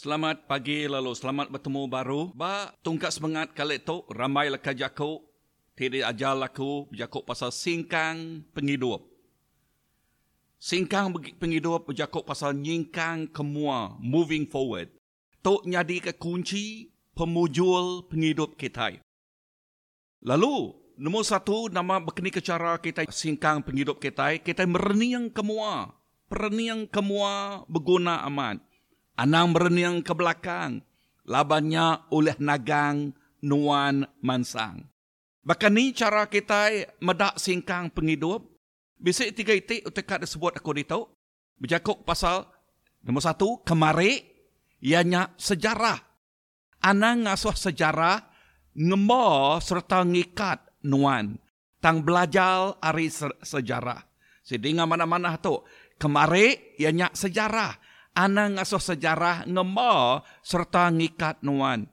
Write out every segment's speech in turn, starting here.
Selamat pagi lalu selamat bertemu baru. Ba tungkat semangat kali tu ramai lekah jakuk. Tidak ajar laku jakuk pasal singkang penghidup. Singkang penghidup jakuk pasal nyingkang kemua moving forward. Tok nyadi ke kunci pemujul penghidup kita. Lalu, nombor satu, nama berkini ke cara kita singkang penghidup kita, kita mereniang kemua. Pereniang kemua berguna amat. Anang berniang ke belakang. Labannya oleh nagang nuan mansang. Bahkan ni cara kita medak singkang penghidup. Bisa tiga itik utekat disebut aku dito. Berjakuk pasal nombor satu, kemari. Ianya sejarah. Anang ngasuh sejarah ngemo serta ngikat nuan. Tang belajar hari sejarah. Jadi mana-mana tu. Kemari ianya sejarah ana ngasuh sejarah ngema serta ngikat nuan.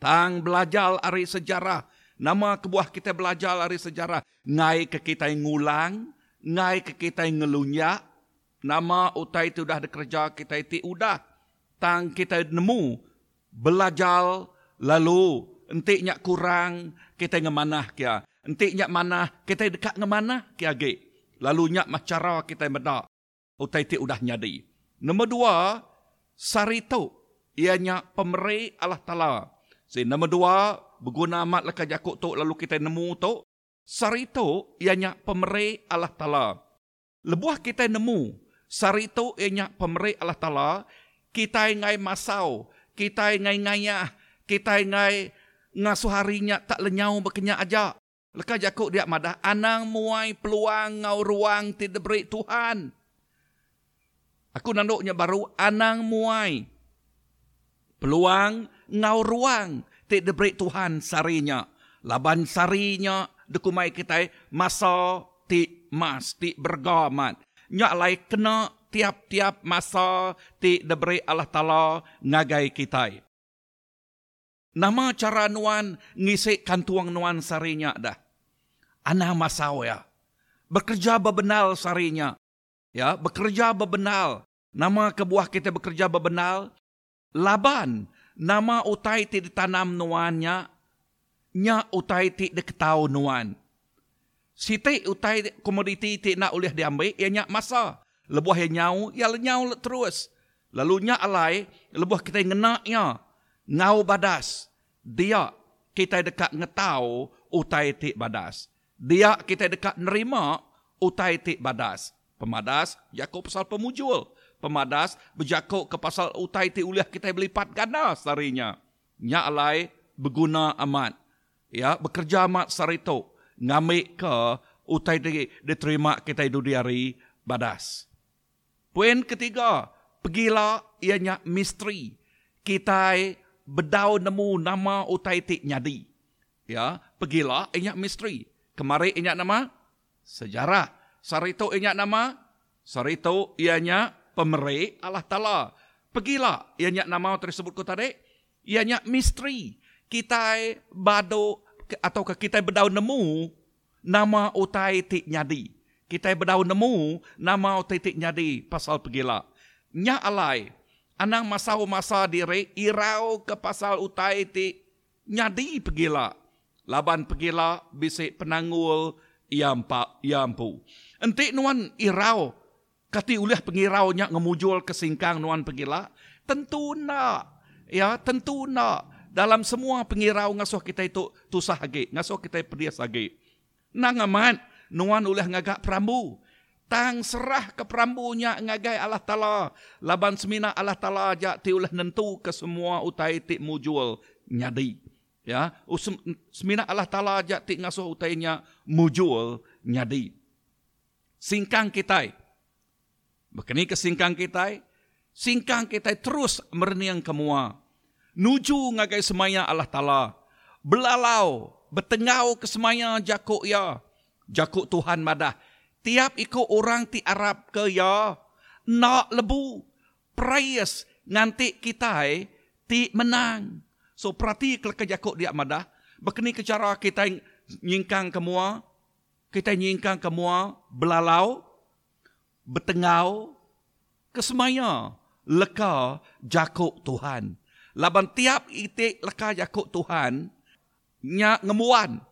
Tang belajar ari sejarah. Nama kebuah kita belajar ari sejarah. Ngai ke kita ngulang. Ngai ke kita ngelunyak. Nama utai itu dah kerja kita itu udah. Tang kita nemu. Belajar lalu. Entik nyak kurang. Kita ngemanah kia. Entik nyak mana kita dekat ngemanah kia ge. Lalu nyak macara kita medak. Utai itu udah nyadi. Nombor dua, sarito. Ianya pemeri Allah Ta'ala. Si nombor dua, berguna amat lekah jakuk tu lalu kita nemu tu. Sarito ianya pemeri Allah Ta'ala. Lebuah kita nemu. Sarito ianya pemeri Allah Ta'ala. Kita ingai masau. Kita ingai ngayah. Kita ingai ngasuh harinya tak lenyau berkenyak aja. Lekah jakuk dia madah. Anang muai peluang ngau ruang tidak beri Tuhan. Aku nanduknya baru anang muai. Peluang ngau ruang. Tik diberi Tuhan sarinya. Laban sarinya dekumai kita masa ti mas ti bergamat. Nyak lai kena tiap-tiap masa ti diberi Allah Ta'ala ngagai kita. Nama cara nuan ngisi kantuang nuan sarinya dah. Ana masawa ya. Bekerja bebenal sarinya ya bekerja bebenal nama kebuah kita bekerja bebenal laban nama utai ti ditanam nuannya nya. Utai ti diketau nuan. Siti utai komoditi ti nak oleh diambil ia nyak masa. Lebuah yang nyau ia lenyau terus. Lalu nyak alai lebuah kita ngenaknya ngau badas. Dia kita dekat ngetau utai ti badas. Dia kita dekat nerima utai ti badas Pemadas, jakuk pasal pemujul. Pemadas, berjakuk ke pasal utai ti uliah kita berlipat ganda sarinya. Nya alai, berguna amat. Ya, bekerja amat sarito. Ngamik ke utai ti diterima kita hidup di hari badas. Poin ketiga, pergilah ianya misteri. Kita bedau nemu nama utai ti nyadi. Ya, pergilah ianya misteri. Kemarin ianya nama sejarah. Sarito ianya nama? Sarito ianya pemeri Allah Ta'ala. Pergilah ianya nama tersebut ko tadi. Ianya misteri. Kita bado atau kita berdau nemu nama utai tik nyadi. Kita berdau nemu nama utai tik nyadi pasal pergilah. Nya alai. Anang masau masa diri irau ke pasal utai tik nyadi pergilah. Laban pergilah bisik penanggul iampa iampu. Entik nuan irau. Kati uliah pengiraunya ngemujul ke singkang nuan pegila. Tentu nak. Ya, tentu nak. Dalam semua pengirau ngasuh kita itu tusah lagi. Ngasuh kita perdias lagi. Nang aman. Nuan uliah ngagak perambu. Tang serah ke perambunya ngagai Allah Ta'ala. Laban semina Allah Ta'ala ajak ti ulah nentu ke semua utai ti mujul nyadi. Ya, semina Allah Ta'ala ajak ti ngasuh utainya mujul nyadi singkang kita. Bekini ke singkang kita, singkang kita terus merniang kemua. Nuju ngagai semaya Allah Ta'ala. Belalau, betengau ke semaya jakuk ya. Jakuk Tuhan madah. Tiap ikut orang ti Arab ke ya. Nak lebu. Prayas nganti kita ti menang. So perhati ke jakuk dia madah. Bekini ke cara kita nyingkang kemua kita nyingkang kemua belalau, betengau, kesemaya. leka jakuk Tuhan. Laban tiap itik leka jakuk Tuhan, nya ngemuan.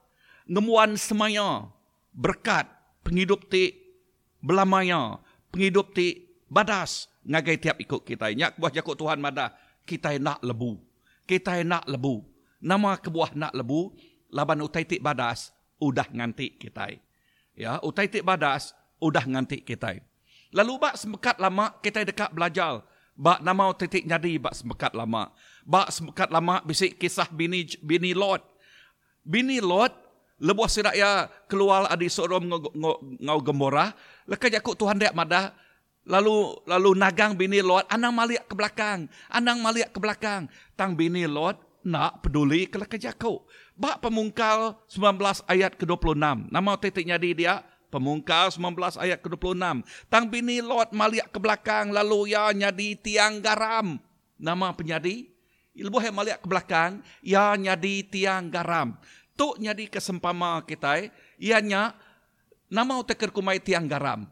Ngemuan semaya berkat penghidup ti belamaya, penghidup ti badas ngagai tiap ikut kita. Nya buah jakuk Tuhan mada kita nak lebu. Kita nak lebu. Nama kebuah nak lebu, laban utai ti badas, udah nganti kita. Ya, utai ti badas, udah nganti kita. Lalu bak semekat lama kita dekat belajar. Bak nama titik jadi bak semekat lama. Bak semekat lama bisik kisah bini bini Lot. Bini Lot lebuh sidak ya keluar adi Sodom ngau, gemora. Lekas jakut Tuhan dia madah. Lalu lalu nagang bini Lot, anang maliak ke belakang, anang maliak ke belakang. Tang bini Lot nak peduli ke lekas jakut. Bak pemungkal 19 ayat ke-26. Nama titiknya di dia, Pemungkal 19 ayat ke-26. Tang bini Lot maliak ke belakang lalu ia nyadi tiang garam. Nama penyadi? Ilmu yang maliak ke belakang, ia nyadi tiang garam. Tuk nyadi kesempama kita, ianya nama utekir kumai tiang garam.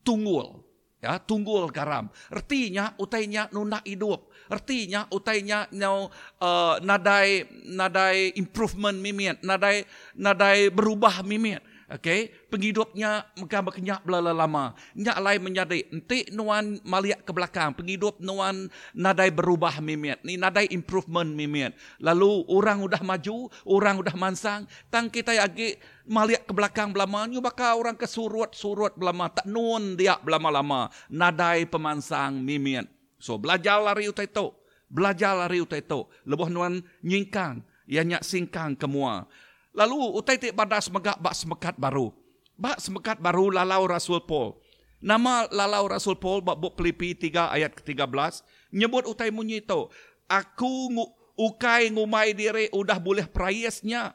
Tunggul. Ya, tunggul garam. Artinya utainya nuna hidup. Artinya utainya nyau uh, nadai nadai improvement mimian, nadai nadai berubah mimian. Okay, penghidupnya maka berkenyak belala lama. Nyak lain menjadi enti nuan maliak ke belakang. Penghidup nuan nadai berubah mimiat. Ni nadai improvement mimiat. Lalu orang udah maju, orang udah mansang. Tang kita lagi maliak ke belakang belama. Nyu baka orang ke surut-surut belama. Tak nun dia belama lama. Nadai pemansang mimiat. So belajar lari utai tu. Belajar lari utai tu. Lebuh nuan nyingkang. Ya nyak singkang kemua. Lalu utai tik pada semegak bak semekat baru. Bak semekat baru lalau Rasul Paul. Nama lalau Rasul Paul bak buk Filipi 3 ayat ke-13 nyebut utai munyi itu. Aku ngu, ukai ngumai diri udah boleh prayesnya.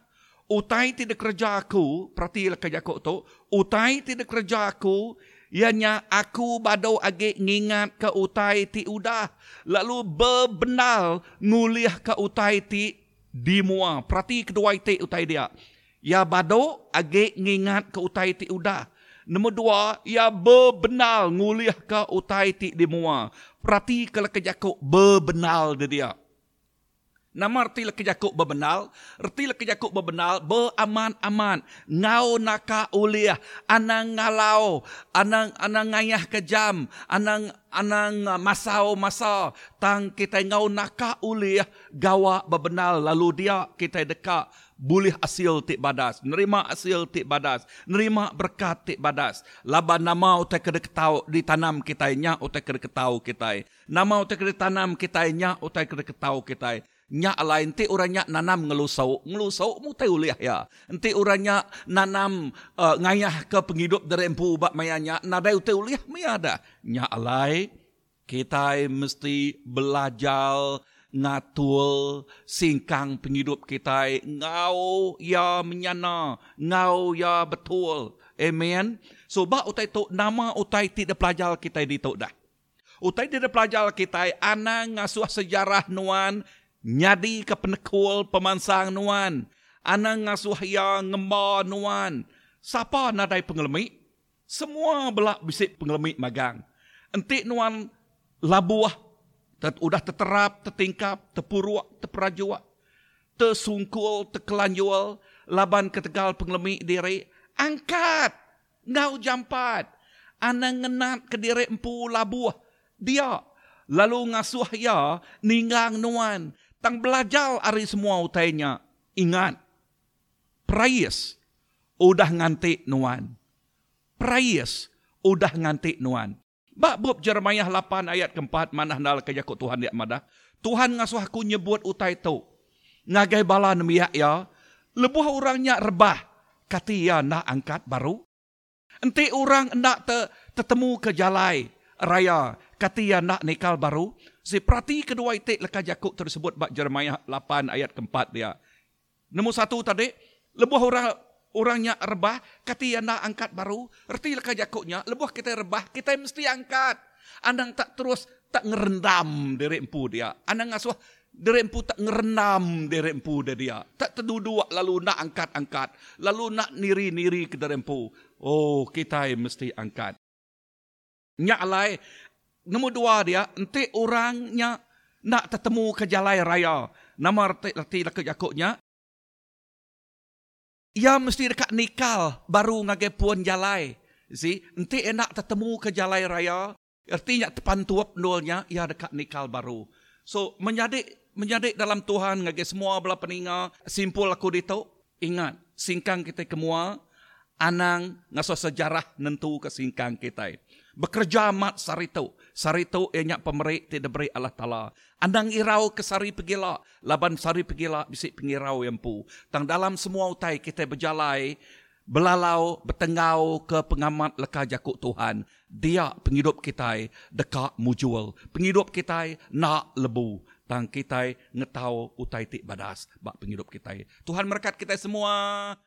Utai tidak kerja aku, perhati kerja aku tu. Utai tidak kerja aku, ianya aku badau agi ngingat ke utai ti udah. Lalu bebenal nguliah ke utai ti di mua. Perhati kedua itu utai dia. Ya bado age ngingat ke utai ti udah. Nombor dua, ya bebenal nguliah ke utai ti di mua. Perhati kalau kejakuk bebenal dia. Nama arti laki jakuk bebenal, arti laki jakuk bebenal, beraman-aman, ngau naka uliah, anang ngalau, anang anang ngayah kejam, anang anang masau masa, tang kita ngau naka uliah, gawa bebenal, lalu dia kita dekat, boleh hasil tik badas, nerima hasil tik badas, nerima berkat tik badas. Laba nama utai kena ketau ditanam kita nya utai kena ketau kita. Nama utai kena tanam kita nya utai kena ketau kita nya lain ti orangnya nanam ngelusau. Ngelusau mu tahu liah ya. Enti orangnya nanam uh, ngayah ke penghidup dari empu bak mayanya nadai tahu liah mi ada. Nya alai kita mesti belajar ngatul singkang penghidup kita ngau ya menyana ngau ya betul. Amen. So bak utai tu nama utai tidak pelajar kita di tu dah. Utai tidak pelajar kita anang ngasuh sejarah nuan nyadi ke penekul pemansang nuan, anang ngasuh ya ngemba nuan. Siapa nadai pengelmi? Semua belak bisik pengelmi magang. Entik nuan labuah, tet, udah terterap, tertingkap, terpuruak, terperajuak, tersungkul, terkelanjual, laban ketegal pengelmi diri, angkat, ngau jampat, anang ngenat ke diri empu labuah, dia, lalu ngasuh ya, ninggang nuan, Tang belajar hari semua utainya. Ingat. Prayes. Udah ngantik nuan. Prayes. Udah ngantik nuan. Bak bub Jeremiah 8 ayat keempat. Mana hendal kejakut Tuhan dia madah. Tuhan ngasuh aku nyebut utai tu. Ngagai bala nemiak ya. Lebuh orangnya rebah. Kati ya nak angkat baru. Enti orang nak te, tetemu ke jalai raya. Kati ya nak nikal baru. Seperti kedua itik lekas Jakub tersebut bak Jeremiah 8 ayat keempat dia. Nombor satu tadi, lebuh orang orangnya rebah, kata yang nak angkat baru, erti lekas Jakubnya, lebuh kita rebah, kita mesti angkat. Andang tak terus tak ngerendam dari empu dia. Andang ngasuh dari empu tak ngerendam dari empu dia. Tak terduduk lalu nak angkat-angkat. Lalu nak niri-niri ke dari empu. Oh, kita mesti angkat. Nyak lai, nombor dua dia, nanti orangnya nak tertemu ke jalan raya. Nama reti laki jakuknya. Ia mesti dekat nikal baru ngage puan jalai. See, nanti enak tertemu ke jalan raya. Artinya tepan tuap nolnya, ia dekat nikal baru. So, menyadik menyadik dalam Tuhan ngage semua belah peninga. Simpul aku dito, ingat, singkang kita kemua, anang ngaso sejarah nentu ke singkang kita. Bekerja mat sarito. Sarito ianya pemerik tidak beri Allah Ta'ala. Anang irau ke sari pegila. Laban sari pegila bisik pengirau yang pu. Tang dalam semua utai kita berjalai. Belalau, bertengau ke pengamat leka jakuk Tuhan. Dia penghidup kita dekat mujual. Penghidup kita nak lebu. Tang kita ngetau utai tik badas. Bak penghidup kita. Tuhan merkat kita semua.